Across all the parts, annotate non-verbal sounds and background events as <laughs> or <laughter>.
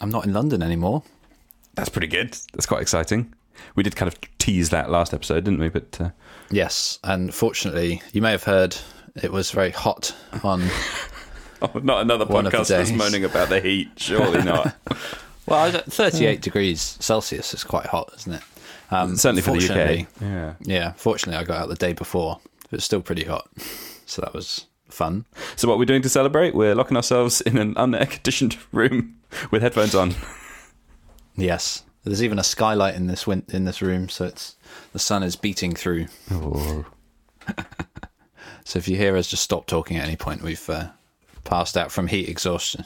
I'm not in London anymore. That's pretty good. That's quite exciting. We did kind of tease that last episode, didn't we? But uh, Yes, and fortunately, you may have heard it was very hot on. <laughs> oh, not another One of the podcast that's moaning about the heat. Surely not. <laughs> well, 38 degrees Celsius is quite hot, isn't it? Um, Certainly for the UK. Yeah. Yeah, fortunately, I got out the day before. But it's still pretty hot, so that was fun. So what we're doing to celebrate? We're locking ourselves in an unair-conditioned <laughs> room with headphones on. Yes, there's even a skylight in this win- in this room, so it's the sun is beating through. Oh. <laughs> So if you hear us just stop talking at any point, we've uh, passed out from heat exhaustion.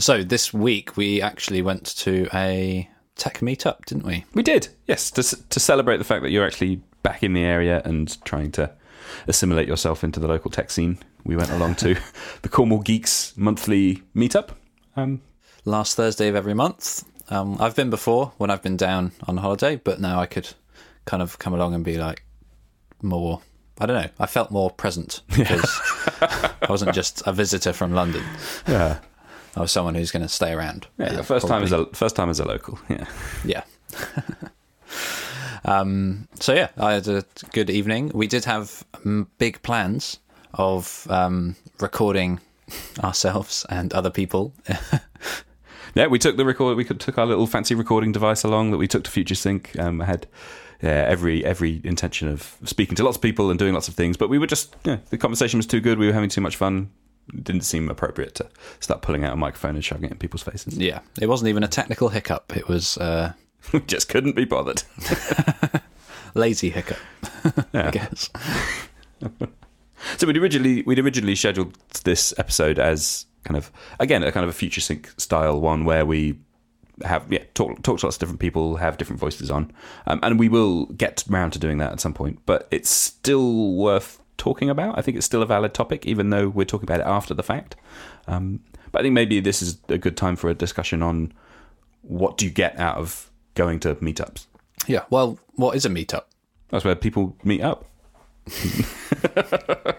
So this week we actually went to a tech meetup, didn't we? We did, yes, to to celebrate the fact that you're actually back in the area and trying to assimilate yourself into the local tech scene. We went along to <laughs> the Cornwall Geeks monthly meetup. Um, Last Thursday of every month. Um, I've been before when I've been down on holiday, but now I could kind of come along and be like more. I don't know. I felt more present <laughs> because I wasn't just a visitor from London. yeah, I was someone who's going to stay around. yeah, first time as a first time as a local. Yeah, Yeah. <laughs> um, so yeah, I had a good evening. We did have big plans of um, recording ourselves and other people. <laughs> yeah. We took the record. We took our little fancy recording device along that we took to FutureSync. Um, I had yeah, every every intention of speaking to lots of people and doing lots of things, but we were just yeah, the conversation was too good. We were having too much fun. It didn't seem appropriate to start pulling out a microphone and shoving it in people's faces. yeah, it wasn't even a technical hiccup. It was uh, <laughs> we just couldn't be bothered. <laughs> lazy hiccup, I guess. So we'd originally we'd originally scheduled this episode as kind of again a kind of a future sync style one where we have yeah talk talk to lots of different people, have different voices on, um, and we will get round to doing that at some point. But it's still worth talking about. I think it's still a valid topic, even though we're talking about it after the fact. Um, but I think maybe this is a good time for a discussion on what do you get out of going to meetups. Yeah. Well, what is a meetup? That's where people meet up. <laughs>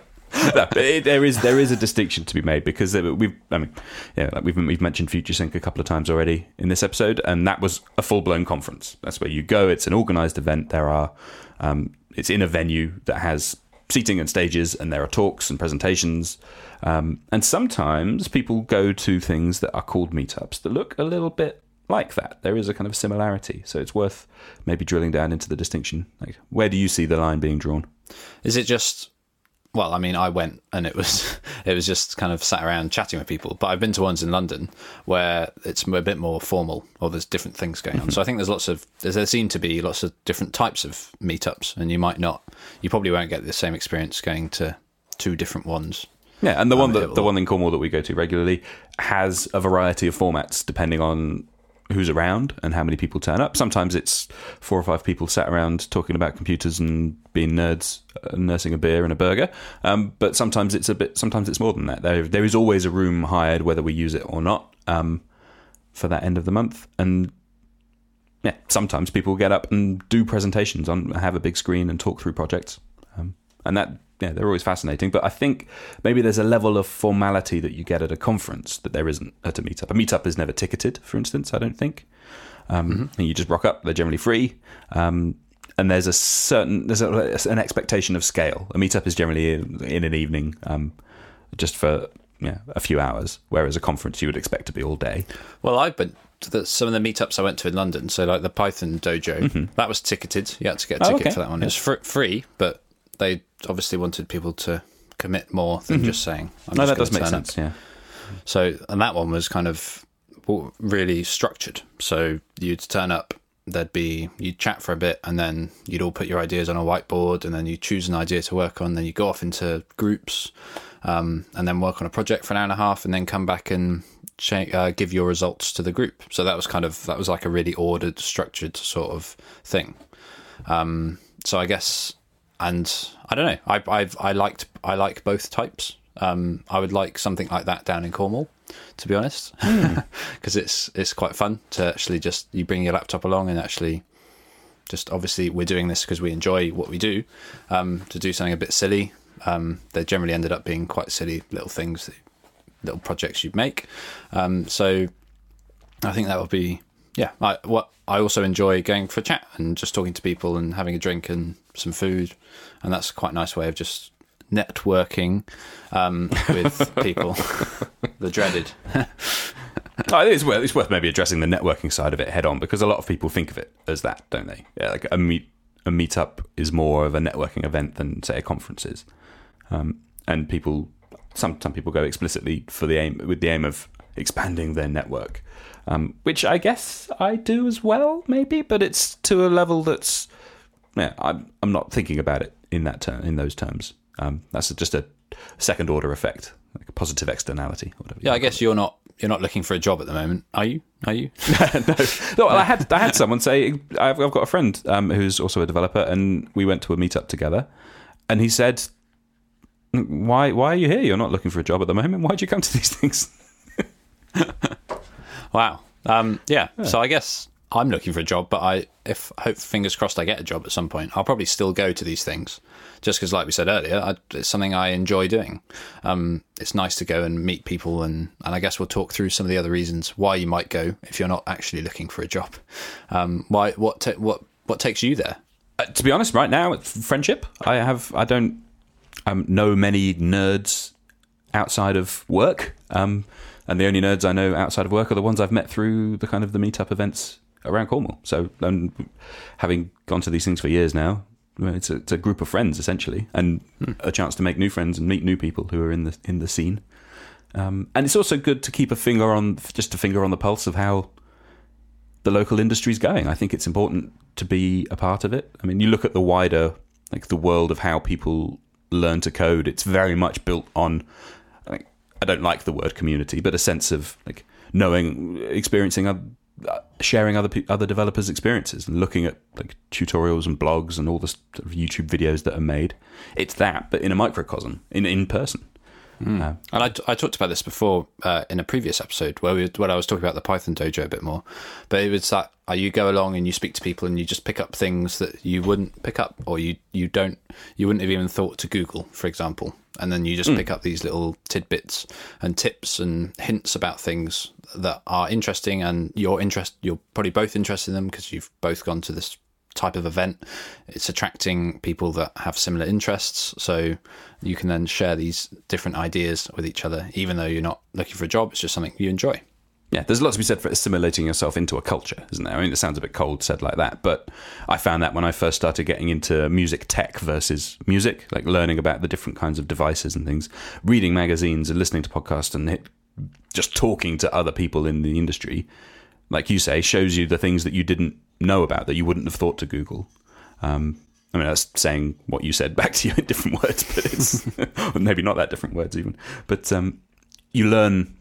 <laughs> It, there is there is a distinction to be made because we've I mean yeah like we've we've mentioned FutureSync a couple of times already in this episode and that was a full blown conference. That's where you go. It's an organised event. There are um, it's in a venue that has seating and stages and there are talks and presentations. Um, and sometimes people go to things that are called meetups that look a little bit like that. There is a kind of similarity, so it's worth maybe drilling down into the distinction. Like, where do you see the line being drawn? Is it just? Well, I mean, I went and it was <laughs> it was just kind of sat around chatting with people. But I've been to ones in London where it's a bit more formal, or there's different things going on. Mm-hmm. So I think there's lots of there's- there seem to be lots of different types of meetups, and you might not, you probably won't get the same experience going to two different ones. Yeah, and the um, one it that the one in Cornwall that we go to regularly has a variety of formats depending on who's around and how many people turn up. Sometimes it's four or five people sat around talking about computers and being nerds, uh, nursing a beer and a burger. Um, but sometimes it's a bit. Sometimes it's more than that. There, there is always a room hired, whether we use it or not, um, for that end of the month. And yeah, sometimes people get up and do presentations on, have a big screen and talk through projects. Um, and that, yeah, they're always fascinating. But I think maybe there's a level of formality that you get at a conference that there isn't at a meetup. A meetup is never ticketed, for instance, I don't think. Um, And you just rock up, they're generally free. Um, and there's a certain, there's a, an expectation of scale. A meetup is generally in, in an evening, um, just for yeah, a few hours, whereas a conference you would expect to be all day. Well, I've been to the, some of the meetups I went to in London. So, like the Python Dojo, that was ticketed. You had to get a Oh, ticket okay. for that one. It was fr- free, but they obviously wanted people to commit more than just saying. I'm No, just that does make up. sense, yeah. So, and that one was kind of really structured. So you'd turn up, there'd be you'd chat for a bit, and then you'd all put your ideas on a whiteboard, and then you choose an idea to work on. Then you go off into groups, um, and then work on a project for an hour and a half, and then come back and cha- uh, give your results to the group. So that was kind of that was like a really ordered, structured sort of thing. Um, so I guess, and I don't know. I I've, I liked I like both types. Um, I would like something like that down in Cornwall, to be honest, <laughs> because it's it's quite fun to actually just you bring your laptop along and actually just obviously we're doing this because we enjoy what we do. Um, to do something a bit silly, um, they generally ended up being quite silly little things. little projects you'd make. Um, so I think that would be yeah. I, what I also enjoy going for a chat and just talking to people and having a drink and some food, and that's quite a nice way of just networking um, <laughs> with people. <laughs> the dreaded. <laughs> Oh, it's, worth, it's worth maybe addressing the networking side of it head on because a lot of people think of it as that, don't they? Yeah, like a meet a meetup is more of a networking event than say a conference is, um, and people some some people go explicitly for the aim with the aim of expanding their network, um, which I guess I do as well, maybe, but it's to a level that's yeah, I'm I'm not thinking about it in that term in those terms. Um, that's just a second order effect, like a positive externality. Whatever Yeah, I guess you're not you're not looking for a job at the moment, are you? Are you? <laughs> no, no. I had I had someone say I've, I've got a friend um, who's also a developer, and we went to a meetup together, and he said, "Why why are you here? You're not looking for a job at the moment. Why'd you come to these things?" <laughs> wow. Um, yeah. So I guess I'm looking for a job, but I if hope fingers crossed I get a job at some point. I'll probably still go to these things, just because, like we said earlier, I, it's something I enjoy doing. Um, it's nice to go and meet people, and and I guess we'll talk through some of the other reasons why you might go if you're not actually looking for a job. Um, why what what what takes you there? Uh, to be honest, right now, it's friendship. I have I don't um, know many nerds outside of work, um, and the only nerds I know outside of work are the ones I've met through the kind of the meetup events around Cornwall. So, um, having gone to these things for years now, it's a, it's a group of friends essentially, and hmm. a chance to make new friends and meet new people who are in the in the scene. Um, and it's also good to keep a finger on just a finger on the pulse of how the local industry is going. I think it's important to be a part of it. I mean, you look at the wider like the world of how people learn to code. It's very much built on. I don't like the word community, but a sense of like knowing, experiencing uh, sharing other other developers' experiences and looking at like tutorials and blogs and all the sort of YouTube videos that are made. It's that, but in a microcosm, in in person. Mm. Uh, and I, I talked about this before uh, in a previous episode where we when I was talking about the Python dojo a bit more. But it was that uh, you go along and you speak to people and you just pick up things that you wouldn't pick up or you you don't you wouldn't have even thought to Google, for example. And then you just mm. pick up these little tidbits and tips and hints about things that are interesting and you're interest you're probably both interested in them because you've both gone to this type of event. It's attracting people that have similar interests. So you can then share these different ideas with each other even though you're not looking for a job it's just something you enjoy. Yeah, there's a lot to be said for assimilating yourself into a culture, isn't there? I mean, it sounds a bit cold said like that, but I found that when I first started getting into music tech versus music, like learning about the different kinds of devices and things, reading magazines and listening to podcasts and just talking to other people in the industry, like you say, shows you the things that you didn't know about that you wouldn't have thought to Google. Um, I mean, that's saying what you said <laughs> back to you in different words, but it's <laughs> maybe not that different words even. But um, you learn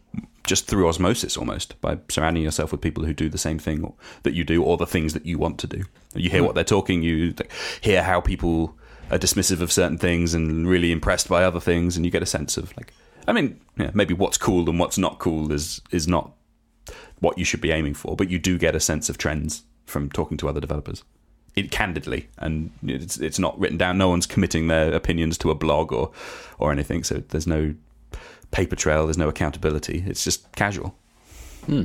just through osmosis almost by surrounding yourself with people who do the same thing that you do or the things that you want to do. You hear what they're talking, you hear how people are dismissive of certain things and really impressed by other things, and you get a sense of like I mean, yeah, maybe what's cool and what's not cool is is not what you should be aiming for, but you do get a sense of trends from talking to other developers. It, candidly, and it's it's not written down. No one's committing their opinions to a blog or or anything. So there's no paper trail. There's no accountability. It's just casual. Hmm.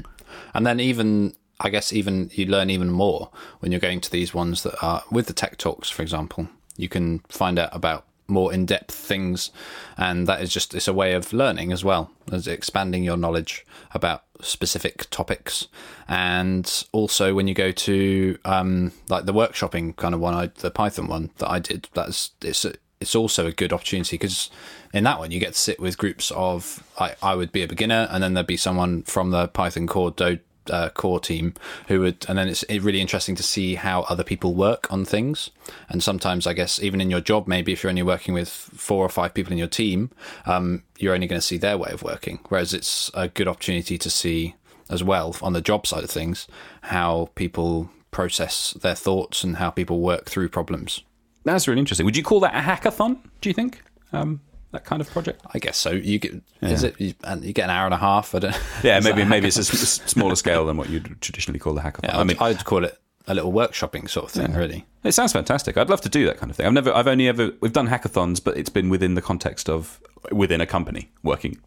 And then even I guess even you learn even more when you're going to these ones that are with the tech talks, for example. You can find out about more in depth things. And that is just, it's a way of learning as well, as expanding your knowledge about specific topics. And also when you go to, um, like the workshopping kind of one, I, the Python one that I did, that's, it's, a, it's also a good opportunity because in that one you get to sit with groups of I, I would be a beginner and then there'd be someone from the Python core do, uh, core team who would, and then it's really interesting to see how other people work on things. And sometimes, I guess, even in your job, maybe if you're only working with four or five people in your team, um, you're only going to see their way of working. Whereas it's a good opportunity to see as well on the job side of things how people process their thoughts and how people work through problems. That's really interesting. Would you call that a hackathon? Do you think? Um, that kind of project? I guess so. You get yeah. is it you, you, get an hour and a half? I don't. <laughs> Yeah, maybe maybe it's a smaller scale than what you'd traditionally call the hackathon. Yeah, I mean, I'd call it a little workshopping sort of thing. Yeah. Really, it sounds fantastic. I'd love to do that kind of thing. I've never, I've only ever, we've done hackathons, but it's been within the context of within a company working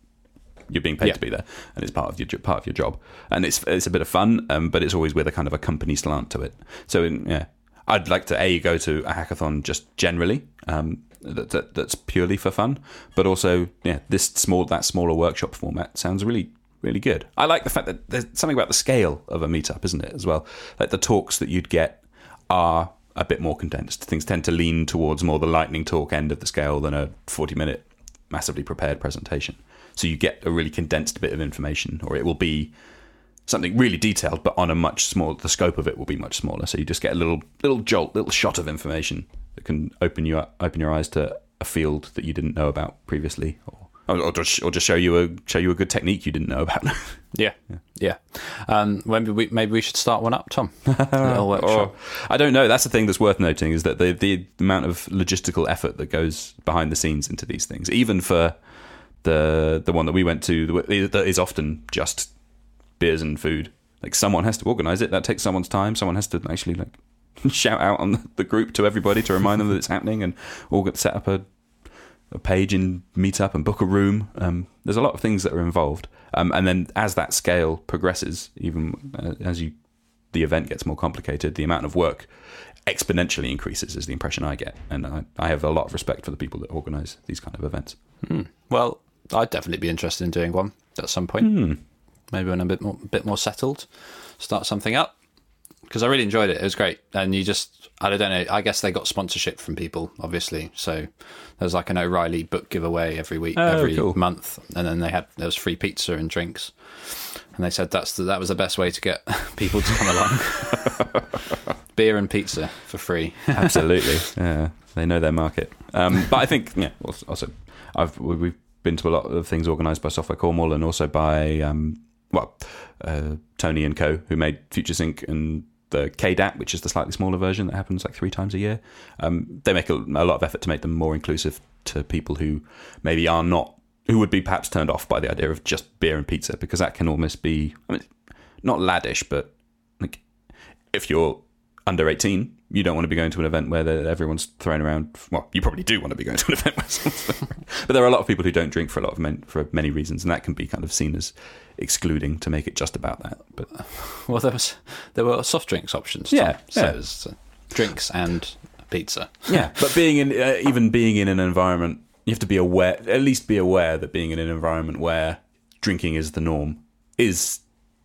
you're being paid Yeah. to be there, and it's part of your part of your job, and it's it's a bit of fun, um, but it's always with a kind of a company slant to it. So in, yeah, I'd like to a go to a hackathon just generally. Um, that, that, that's purely for fun, but also yeah, this small that smaller workshop format sounds really really good. I like the fact that there's something about the scale of a meetup, isn't it? As well, like the talks that you'd get are a bit more condensed. Things tend to lean towards more the lightning talk end of the scale than a 40 minute massively prepared presentation. So you get a really condensed bit of information, or it will be something really detailed, but on a much smaller. The scope of it will be much smaller. So you just get a little little jolt, little shot of information that can open you up, open your eyes to a field that you didn't know about previously, or or just, or just show you a show you a good technique you didn't know about. <laughs> Yeah, yeah. Um, maybe we maybe we should start one up, Tom. <laughs> A little workshop. Or, I don't know. That's the thing that's worth noting is that the the amount of logistical effort that goes behind the scenes into these things, even for the the one that we went to, that is often just beers and food. Like someone has to organize it. That takes someone's time. Someone has to actually like <laughs> shout out on the group to everybody to remind them that it's happening, and all get set up a a page in Meetup and book a room. Um, there's a lot of things that are involved, um, and then as that scale progresses, even uh, as you the event gets more complicated, the amount of work exponentially increases. Is the impression I get, and I, I have a lot of respect for the people that organise these kind of events. Well, I'd definitely be interested in doing one at some point. Hmm. Maybe when I'm a bit more bit more settled, start something up. Because I really enjoyed it. It was great, and you just I don't know. I guess they got sponsorship from people, obviously. So there's like an O'Reilly book giveaway every week, Oh, every cool. month, and then they had there was free pizza and drinks. And they said that's the, that was the best way to get <laughs> people to come along. <laughs> Beer and pizza for free. <laughs> Absolutely, yeah, they know their market. Um, but I think, yeah, also, also I've we- we've been to a lot of things organised by Software Cornwall and also by um, well, uh, Tony and Co, who made FutureSync and the KDAP, which is the slightly smaller version that happens like three times a year. Um, they make a, a lot of effort to make them more inclusive to people who maybe are not, who would be perhaps turned off by the idea of just beer and pizza, because that can almost be, I mean, not laddish, but like if you're under 18, you don't want to be going to an event where everyone's thrown around. Well, you probably do want to be going to an <laughs> event where someone's thrown around. But there are a lot of people who don't drink for a lot of men, for many reasons, and that can be kind of seen as excluding to make it just about that. But <laughs> Well, there was there were soft drinks options. Yeah, so yeah. it was uh, drinks and pizza. yeah, but being in uh, even being in an environment, you have to be aware, at least be aware that being in an environment where drinking is the norm is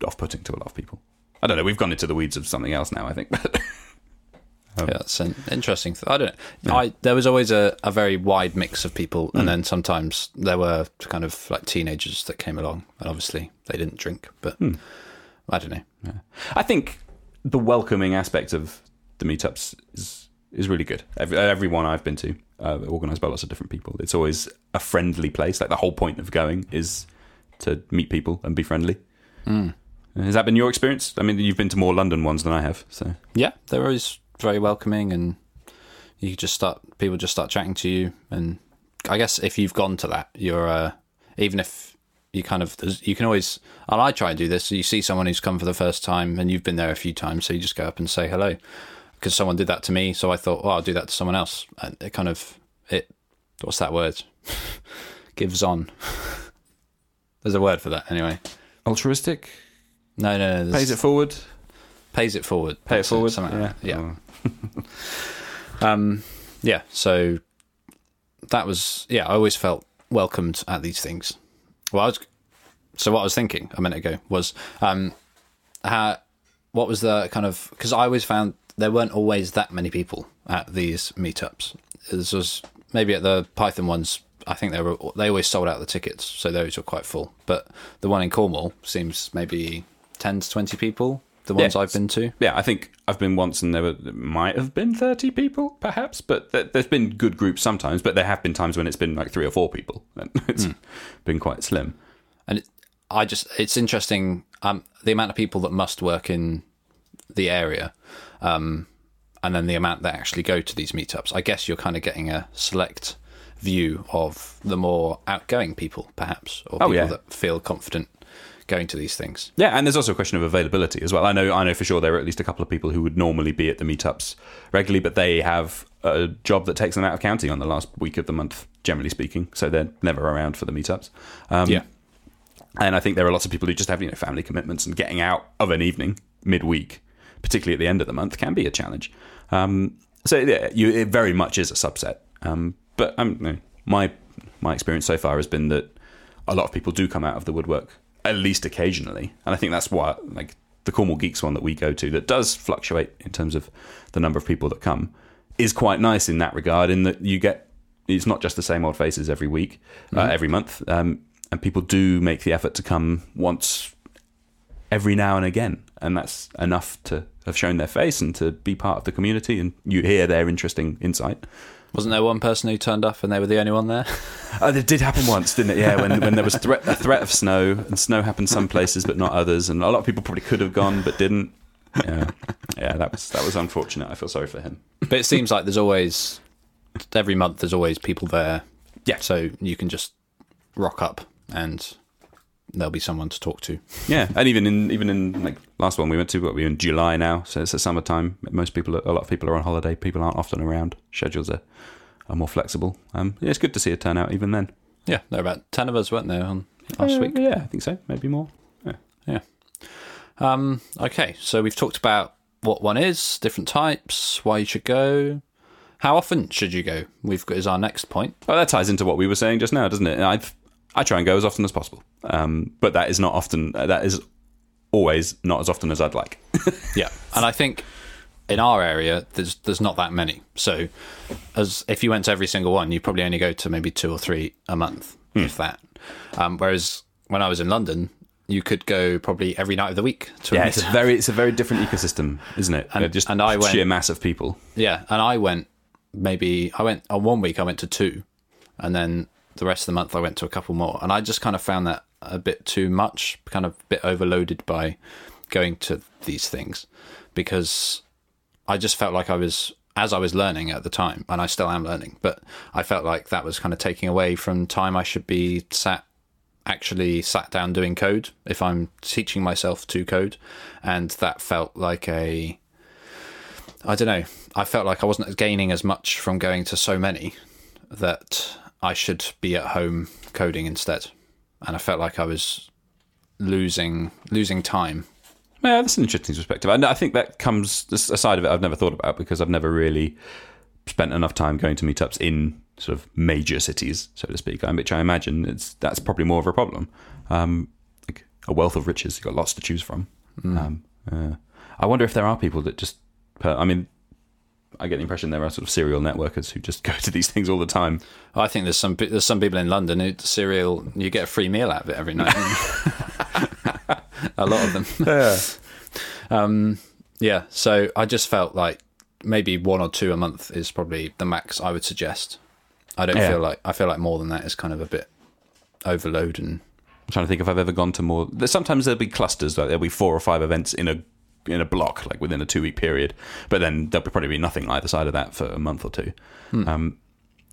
off-putting to a lot of people. I don't know. We've gone into the weeds of something else now. I think, <laughs> but Yeah, that's an interesting. Th- I don't. I there was always a, a very wide mix of people, and then sometimes there were kind of like teenagers that came along, and obviously they didn't drink, but Hmm. I don't know. I think the welcoming aspect of the meetups is is really good. Every, everyone I've been to, uh, organised by lots of different people. It's always a friendly place. Like the whole point of going is to meet people and be friendly. Has that been your experience? I mean, you've been to more London ones than I have. So Yeah, they're always very welcoming, and you just start people just start chatting to you, and I guess if you've gone to that, you're uh, even if you kind of you can always and I try and do this. So you see someone who's come for the first time, and you've been there a few times, so you just go up and say hello because someone did that to me. So I thought, oh, I'll do that to someone else. And it kind of it. What's that word? <laughs> Gives on. <laughs> There's a word for that anyway. altruistic No, no, no. pays it forward. Pays it forward. Pay it That's forward. Something like. Yeah. Oh. <laughs> Um, yeah, so that was yeah. I always felt welcomed at these things. Well, I was so what I was thinking a minute ago was um, how what was the kind of because I always found there weren't always that many people at these meetups. This was maybe at the Python ones. I think they were they always sold out the tickets, so those were quite full. But the one in Cornwall seems maybe ten to twenty people. The ones Yeah. I've been to. Yeah, I think I've been once, and there were, there might have been thirty people, perhaps. But th- there's been good groups sometimes. But there have been times when it's been like three or four people, and <laughs> it's been quite slim. and it, I just it's interesting um, the amount of people that must work in the area, um, and then the amount that actually go to these meetups. I guess you're kind of getting a select view of the more outgoing people, perhaps, or people yeah. that feel confident going to these things. Yeah, and there's also a question of availability as well. I know, I know for sure there are at least a couple of people who would normally be at the meetups regularly, but they have a job that takes them out of county on the last week of the month, generally speaking. So they're never around for the meetups. Um, Yeah. And I think there are lots of people who just have you know family commitments and getting out of an evening midweek, particularly at the end of the month, can be a challenge. Um, so yeah, you, it very much is a subset. Um, but um, my my experience so far has been that a lot of people do come out of the woodwork at least occasionally, and I think that's what like the Cornwall Geeks one that we go to that does fluctuate in terms of the number of people that come is quite nice in that regard. In that you get it's not just the same old faces every week, uh, every month, um, and people do make the effort to come once every now and again, and that's enough to have shown their face and to be part of the community, and you hear their interesting insight. Wasn't there one person who turned up and they were the only one there? <laughs> Uh, it did happen once, didn't it? Yeah, when when there was threat, a threat of snow, and snow happened some places but not others, and a lot of people probably could have gone but didn't. Yeah, yeah, that was that was unfortunate. I feel sorry for him. But it seems like there's always every month there's always people there. Yeah. So you can just rock up and there'll be someone to talk to. Yeah, and even in even in like last one we went to, we were in July now, so it's the summertime. Most people, a lot of people are on holiday. People aren't often around. Schedules are are more flexible. Um, yeah, it's good to see a turnout even then. Yeah, there were about ten of us, weren't there, on last Uh, week? Yeah, I think so. Maybe more. Yeah. Yeah. Um, okay, so we've talked about what one is, different types, why you should go. How often should you go? We've got is our next point. Well, that ties into what we were saying just now, doesn't it? I I try and go as often as possible, um, but that is not often. Uh, that is always not as often as I'd like. <laughs> Yeah, and I think in our area there's there's not that many. So, as if you went to every single one, you probably only go to maybe two or three a month, if that. Um, whereas when I was in London, you could go probably every night of the week to a yeah, it's a very it's a very <laughs> different ecosystem, isn't it? And- Uh, just and I went- sheer mass of people. Yeah, and I went maybe I went on one week I went to two, and then the rest of the month I went to a couple more, and I just kind of found that a bit too much, kind of a bit overloaded by going to these things, because I just felt like I was as I was learning at the time, and I still am learning, but I felt like that was kind of taking away from time I should be sat actually sat down doing code if I'm teaching myself to code, and that felt like a I don't know. I felt like I wasn't gaining as much from going to so many that I should be at home coding instead, and I felt like I was losing losing time. Yeah, that's an interesting perspective. And I think that comes a side of it I've never thought about because I've never really spent enough time going to meetups in sort of major cities, so to speak. um, Which I imagine it's that's probably more of a problem. Um, like a wealth of riches, you've got lots to choose from. Um, uh, I wonder if there are people that just. Per, I mean, I get the impression there are sort of serial networkers who just <laughs> go to these things all the time. I think there's some there's some people in London who cereal you get a free meal out of it every night. <laughs> a lot of them. <laughs> Yeah. Um, yeah, so I just felt like maybe one or two a month is probably the max I would suggest. I don't Yeah. feel like I feel like more than that is kind of a bit overload and I'm trying to think if I've ever gone to more. Sometimes there'll be clusters, like there'll be four or five events in a in a block, like within a two week period. But then there'll probably be nothing either side of that for a month or two. Um,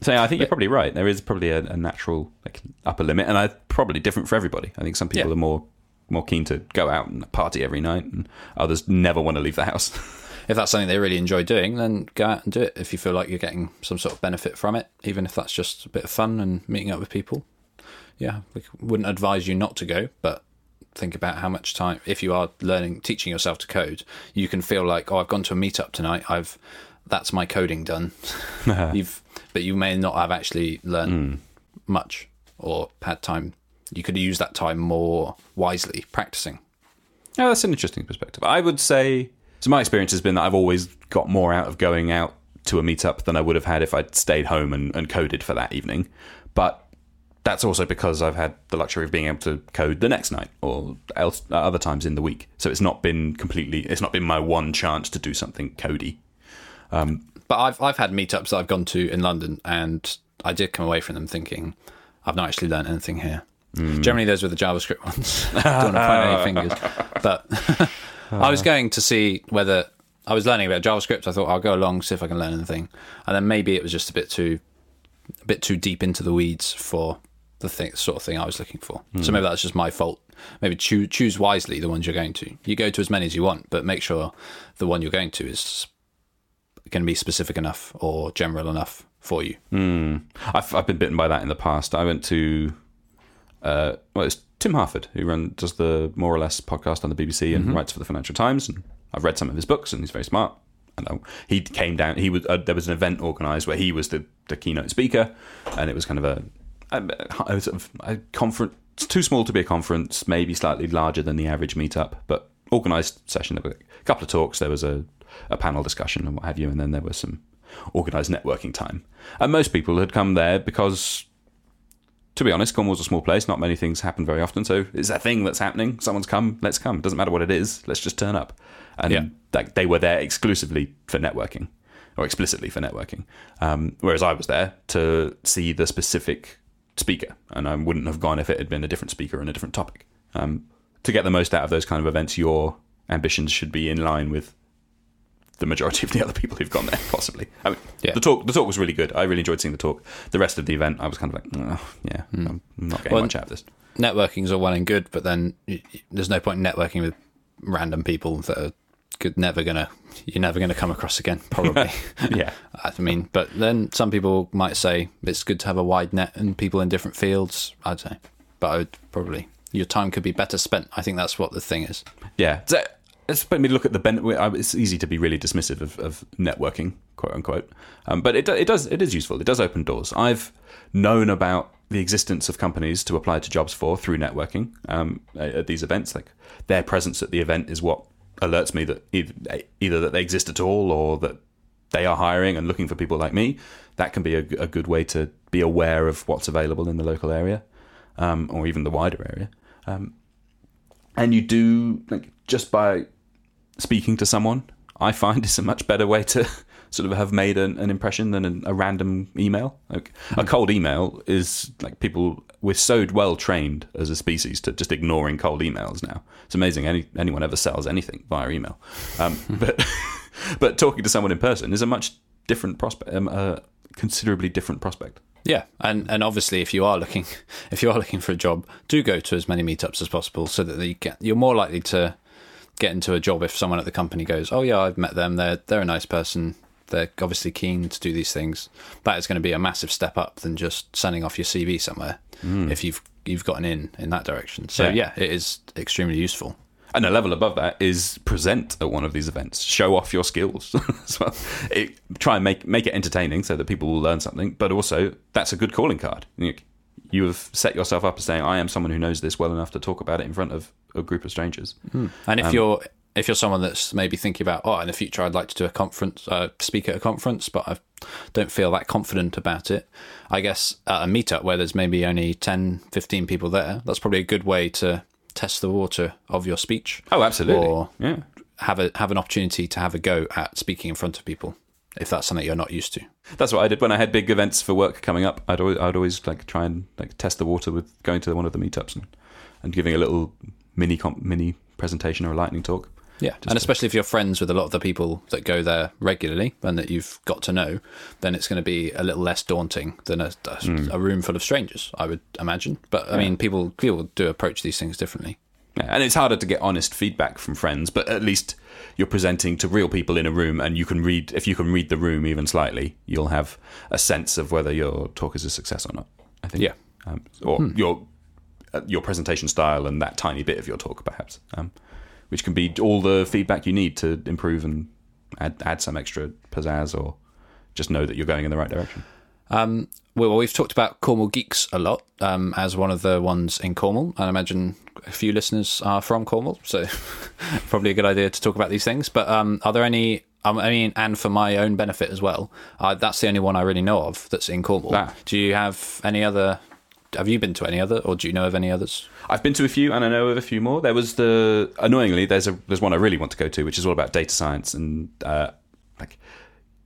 so yeah, I think you're probably right. There is probably a, a natural like upper limit, and I probably different for everybody. I think some people Yeah. are more more keen to go out and party every night, and others never want to leave the house. <laughs> if that's something they really enjoy doing, then go out and do it. If you feel like you're getting some sort of benefit from it, even if that's just a bit of fun and meeting up with people, yeah, we wouldn't advise you not to go, but think about how much time. If you are learning, teaching yourself to code, you can feel like, oh, I've gone to a meetup tonight. I've that's my coding done. <laughs> You've, but you may not have actually learned hmm. much or had time. You could use that time more wisely practicing. Yeah, that's an interesting perspective. I would say so. My experience has been that I've always got more out of going out to a meetup than I would have had if I'd stayed home and, and coded for that evening. But that's also because I've had the luxury of being able to code the next night or else uh, other times in the week. So it's not been completely. It's not been my one chance to do something cody. but I've I've had meetups that I've gone to in London, and I did come away from them thinking I've not actually learned anything here. Generally, those were the JavaScript ones. <laughs> Don't want to point any fingers, <laughs> but <laughs> I was going to see whether I was learning about JavaScript. I thought I'll go along see if I can learn anything, and then maybe it was just a bit too a bit too deep into the weeds for the thing, sort of thing I was looking for. So maybe that's just my fault. Maybe choose choose wisely the ones you're going to. You go to as many as you want, but make sure the one you're going to is going to be specific enough or general enough for you. I've, I've been bitten by that in the past. I went to, uh, well, it's Tim Harford, who run, does the More or Less podcast on the BBC and writes for the Financial Times. And I've read some of his books, and he's very smart. And uh, he came down. He was uh, there was an event organised where he was the, the keynote speaker, and it was kind of a, a, a sort of a conference. Too small to be a conference, maybe slightly larger than the average meetup, but organised session. There were a couple of talks. There was a, a panel discussion and what have you, and then there was some organised networking time. And most people had come there because to be honest, Cornwall's a small place. Not many things happen very often. So it's a thing that's happening. Someone's come. Let's come. Doesn't matter what it is. Let's just turn up. And Yeah. like they were there exclusively for networking, or explicitly for networking. Um, whereas I was there to see the specific speaker, and I wouldn't have gone if it had been a different speaker and a different topic. Um, to get the most out of those kind of events, your ambitions should be in line with the majority of the other people who've gone there, possibly. I mean, Yeah. the talk the talk was really good. I really enjoyed seeing the talk. The rest of the event, I was kind of like, oh, yeah, I'm not getting Well, much out of this. Networking's all well and good, but then there's no point in networking with random people that are never gonna you're never gonna come across again. <laughs> Probably. Yeah, <laughs> I mean, but then some people might say it's good to have a wide net and people in different fields. I'd say, but I would probably your time could be better spent. I think that's what the thing is. yeah. So, it's made me look at the ben- It's easy to be really dismissive of, of networking, quote unquote, um, but it it does it is useful. It does open doors. I've known about the existence of companies to apply to jobs for through networking um, at these events. Like their presence at the event is what alerts me that either, that they exist at all or that they are hiring and looking for people like me. That can be a, a good way to be aware of what's available in the local area um, or even the wider area. Um, and you do like just by speaking to someone, I find is a much better way to sort of have made an, an impression than a, a random email. Like a cold email is like people we're so well trained as a species to just ignoring cold emails now. It's amazing any anyone ever sells anything via email, um, <laughs> but <laughs> but talking to someone in person is a much different prospect, um, a considerably different prospect. Yeah, and and obviously, if you are looking, <laughs> if you are looking for a job, do go to as many meetups as possible, so that you get you're more likely to get into a job if someone at the company goes, "Oh yeah, I've met them. They're they're a nice person. They're obviously keen to do these things." That is going to be a massive step up than just sending off your CV somewhere hmm. if you've you've gotten in in that direction. So Yeah. yeah, it is extremely useful. And a level above that is present at one of these events. Show off your skills <laughs> as well. It, try and make make it entertaining so that people will learn something. But also, that's a good calling card. You, you have set yourself up as saying, "I am someone who knows this well enough to talk about it in front of a group of strangers." And Um, if you're if you're someone that's maybe thinking about, oh, in the future I'd like to do a conference, uh, speak at a conference, but I don't feel that confident about it. I guess at a meetup where there's maybe only 10, 15 people there, that's probably a good way to test the water of your speech. Oh, absolutely. Or yeah. have a have an opportunity to have a go at speaking in front of people if that's something you're not used to. That's what I did when I had big events for work coming up. I'd always, I'd always like try and like test the water with going to one of the meetups and, and giving a little mini comp, mini presentation or a lightning talk. Yeah, and especially if you're friends with a lot of the people that go there regularly and that you've got to know, then it's going to be a little less daunting than a, a, Hmm. a room full of strangers, I would imagine. But I mean, people people do approach these things differently. Yeah, and it's harder to get honest feedback from friends, but at least you're presenting to real people in a room, and you can read. If you can read the room even slightly, you'll have a sense of whether your talk is a success or not. I think. Yeah. Um, or your uh, your presentation style and that tiny bit of your talk, perhaps, um, which can be all the feedback you need to improve and add add some extra pizzazz, or just know that you're going in the right direction. Um, well, we've talked about Cornwall Geeks a lot um, as one of the ones in Cornwall, and I imagine a few listeners are from Cornwall, so <laughs> probably a good idea to talk about these things. But um, are there any? Um, I mean, and for my own benefit as well, uh, that's the only one I really know of that's in Cornwall. Ah. Do you have any other? Have you been to any other, or do you know of any others? I've been to a few, and I know of a few more. There was the annoyingly, there's a there's one I really want to go to, which is all about data science and uh, like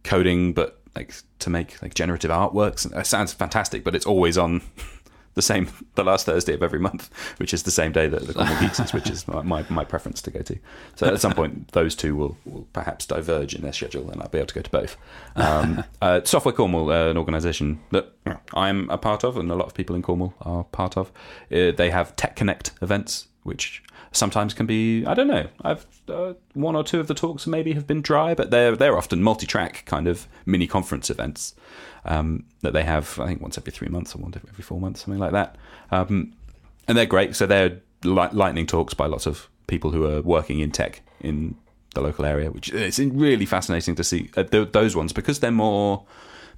coding, but like to make like generative artworks. It sounds fantastic, but it's always on <laughs> the same <laughs> the last Thursday of every month, which is the same day that the Cornwall Geeks is, which is <laughs> my, my my preference to go to. So at some point, those two will, will perhaps diverge in their schedule, and I'll be able to go to both. Um, <laughs> uh, Software Cornwall, uh, an organisation that I'm a part of, and a lot of people in Cornwall are part of. Uh, they have Tech Connect events, which sometimes can be I don't know. I've uh, one or two of the talks maybe have been dry, but they're they're often multi-track kind of mini conference events um, that they have. I think once every three months or once every four months, something like that. Um, and they're great. So they're li- lightning talks by lots of people who are working in tech in the local area, which it's really fascinating to see uh, th- those ones because they're more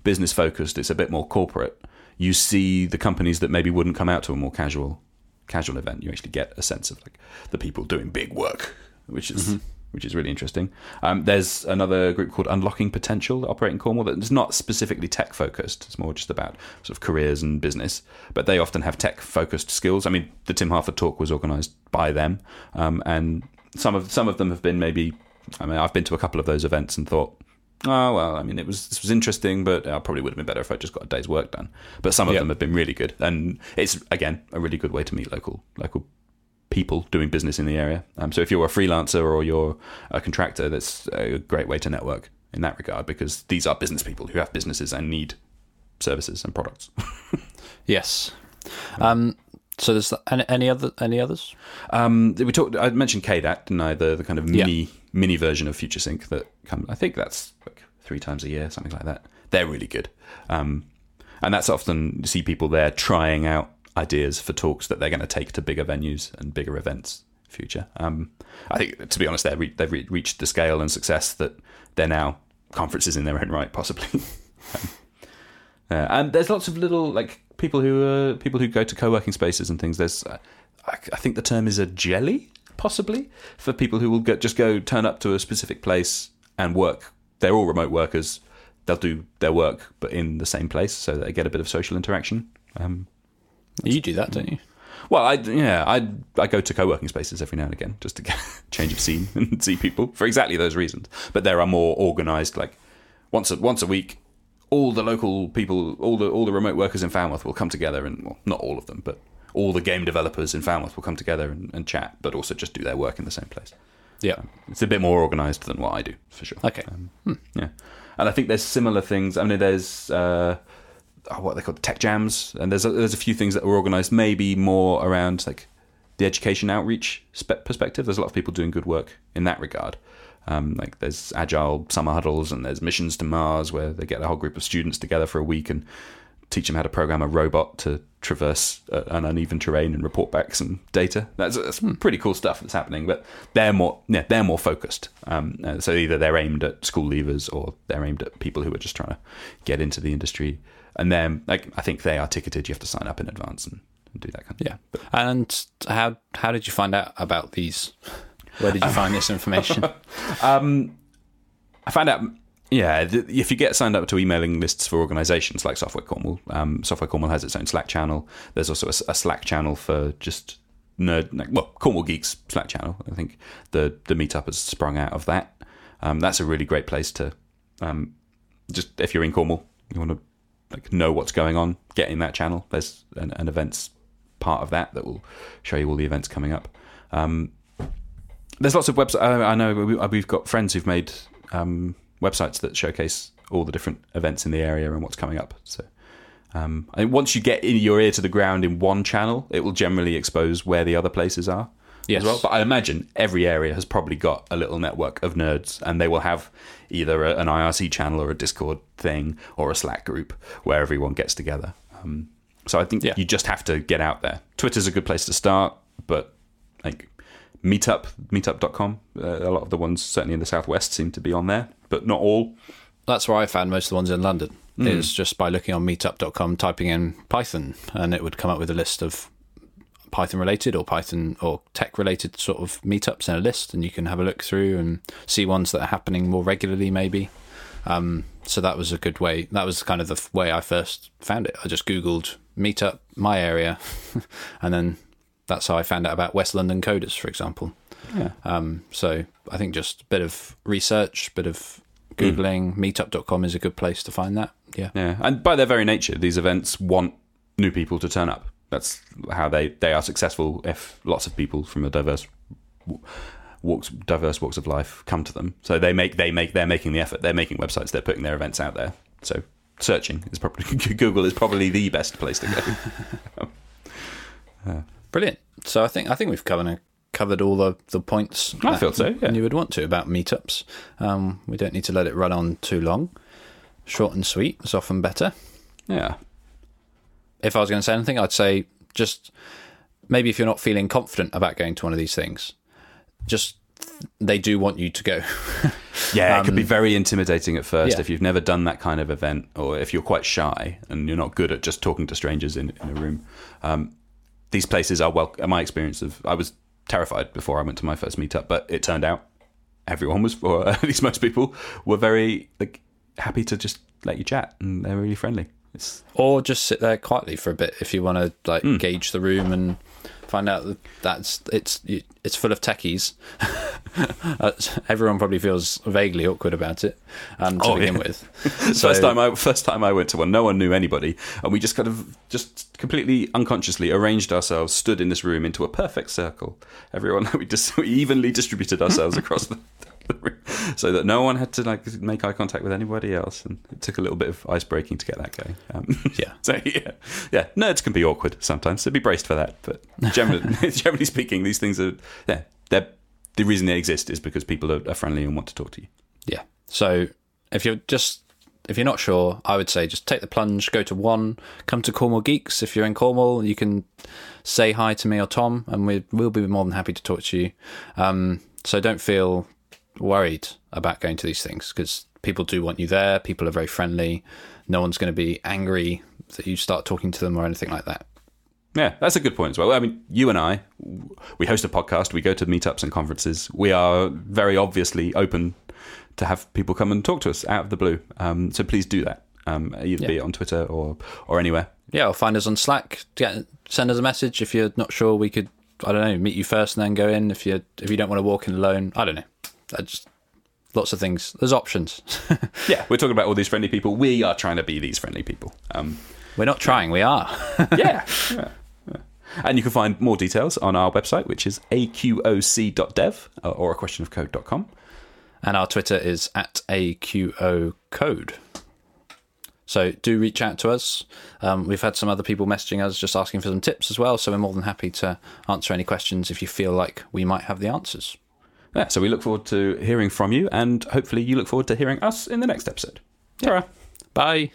business focused. It's a bit more corporate. You see the companies that maybe wouldn't come out to a more casual casual event. You actually get a sense of like the people doing big work, which is which is really interesting. Um, there's another group called Unlocking Potential that operate in Cornwall that is not specifically tech focused. It's more just about sort of careers and business, but they often have tech focused skills. I mean, the Tim Harford talk was organised by them, um, and some of some of them have been maybe. I mean, I've been to a couple of those events and thought. Oh well, I mean, it was this was interesting, but I probably would have been better if I just got a day's work done. But some of Yeah. them have been really good, and it's again a really good way to meet local local people doing business in the area. Um, so if you're a freelancer or you're a contractor, that's a great way to network in that regard because these are business people who have businesses and need services and products. <laughs> Yes. Um, so there's any, any other any others? Um, we talked. I mentioned KDAT, didn't I? The the kind of mini mini version of FutureSync that come. I think that's three times a year, something like that. They're really good, um, and that's often you see people there trying out ideas for talks that they're going to take to bigger venues and bigger events. Future. Um, I think, to be honest, they're re- they've re- reached the scale and success that they're now conferences in their own right, possibly. <laughs> Um, uh, and there's lots of little like people who uh, people who go to co-working spaces and things. There's, uh, I, I think the term is a jelly, possibly for people who will just go turn up to a specific place and work. They're all remote workers. They'll do their work, but in the same place, so they get a bit of social interaction. Um, You do that, don't you? well, I yeah, I I go to co-working spaces every now and again just to get a <laughs> change of scene <laughs> and see people for exactly those reasons. But there are more organised, like once a, once a week, all the local people, all the all the remote workers in Falmouth will come together, and well, not all of them, but all the game developers in Falmouth will come together and, and chat, but also just do their work in the same place. Yeah. It's a bit more organised than what I do, for sure. Okay. Um, Yeah, and I think there's similar things. I mean, there's uh, oh, what are they called tech jams, and there's a, there's a few things that were organised, maybe more around like the education outreach spe- perspective. There's a lot of people doing good work in that regard. Um, like there's agile summer huddles, and there's missions to Mars where they get a whole group of students together for a week and teach them how to program a robot to traverse uh, an uneven terrain and report back some data. That's, that's pretty cool stuff that's happening, but they're more yeah, they're more focused. Um, uh, so either they're aimed at school leavers or they're aimed at people who are just trying to get into the industry. And then, like I think they are ticketed. You have to sign up in advance and, and do that kind of Yeah. And how how did you find out about these? Where did you find this information? <laughs> I found out, yeah, if you get signed up to emailing lists for organisations like Software Cornwall, um, Software Cornwall has its own Slack channel. There's also a Slack channel for just nerd, well, Cornwall Geeks Slack channel. I think the the meetup has sprung out of that. Um, that's a really great place to um, just if you're in Cornwall, you want to like know what's going on. Get in that channel. There's an, an events part of that that will show you all the events coming up. Um, there's lots of websites. I, I know we, we've got friends who've made um, websites that showcase all the different events in the area and what's coming up. So, um, I think once you get in your ear to the ground in one channel, it will generally expose where the other places are. Yes. As well. But I imagine every area has probably got a little network of nerds, and they will have either a, an IRC channel or a Discord thing or a Slack group where everyone gets together. Um, so I think Yeah. you just have to get out there. Twitter's a good place to start, but like meetup meetup.com uh, a lot of the ones certainly in the southwest seem to be on there but not all That's where I found most of the ones in London. Is just by looking on meetup.com, typing in Python, and it would come up with a list of Python related or Python or tech related sort of meetups in a list, and you can have a look through and see ones that are happening more regularly, maybe. Um, so that was a good way. That was kind of the way I first found it. I just Googled meetup, my area, <laughs> and then that's how I found out about West London Coders, for example. yeah. Um, so I think just a bit of research, a bit of Googling, meetup.com is a good place to find that. Yeah. yeah. And by their very nature these events want new people to turn up. That's how they they are successful if lots of people from a diverse walks diverse walks of life come to them. So they make they make they're making the effort. They're making websites. They're putting their events out there. So searching is probably <laughs> google is probably the best place to go <laughs> <laughs> Brilliant. So I think I think we've covered covered all the, the points I feel so, yeah. you would want to about meetups. Um, we don't need to let it run on too long. Short and sweet is often better. yeah If I was going to say anything, I'd say just maybe if you're not feeling confident about going to one of these things, just they do want you to go. <laughs> Yeah, it could be very intimidating at first yeah. if you've never done that kind of event, or if you're quite shy and you're not good at just talking to strangers in, in a room. Um, these places are well. My experience of I was terrified before I went to my first meetup, but it turned out everyone was, or <laughs> at least most people, were very like happy to just let you chat, and they're really friendly. It's, or just sit there quietly for a bit if you want to like Hmm. gauge the room and find out that that's it's it's full of techies. <laughs> Everyone probably feels vaguely awkward about it um, to Oh, begin yeah. with. <laughs> first time I first time I went to one, no one knew anybody, and we just kind of just completely unconsciously arranged ourselves, stood in this room into a perfect circle. Everyone <laughs> we just we evenly distributed ourselves across the, <laughs> so that no one had to like make eye contact with anybody else, and it took a little bit of ice breaking to get that going. Um, <laughs> Yeah. so yeah, yeah, nerds can be awkward sometimes, so be braced for that. But generally, <laughs> generally speaking, these things are yeah, they're the reason they exist is because people are, are friendly and want to talk to you. Yeah. So if you're just if you're not sure, I would say just take the plunge, go to one, come to Cornwall Geeks. If you're in Cornwall, you can say hi to me or Tom, and we will be more than happy to talk to you. Um, so don't feel worried about going to these things because people do want you there. People are very friendly. No one's going to be angry that you start talking to them or anything like that. Yeah, that's a good point as well. I mean, you and I, we host a podcast, we go to meetups and conferences. We are very obviously open to have people come and talk to us out of the blue. Um, so please do that, um, either be it on Twitter or, or anywhere. Yeah, or find us on Slack. Get, send us a message if you're not sure. We could, I don't know, meet you first and then go in. If you if you don't want to walk in alone, I don't know. I just lots of things. There's options. <laughs> Yeah, we're talking about all these friendly people. We are trying to be these friendly people. Um, We're not trying. We are. <laughs> yeah. yeah. And you can find more details on our website, which is aqoc.dev uh, or a question of code.com. and our Twitter is at AQO Code. So do reach out to us. Um, we've had some other people messaging us just asking for some tips as well. So we're more than happy to answer any questions if you feel like we might have the answers. Yeah, so we look forward to hearing from you, and hopefully you look forward to hearing us in the next episode. Ta-ra. Bye.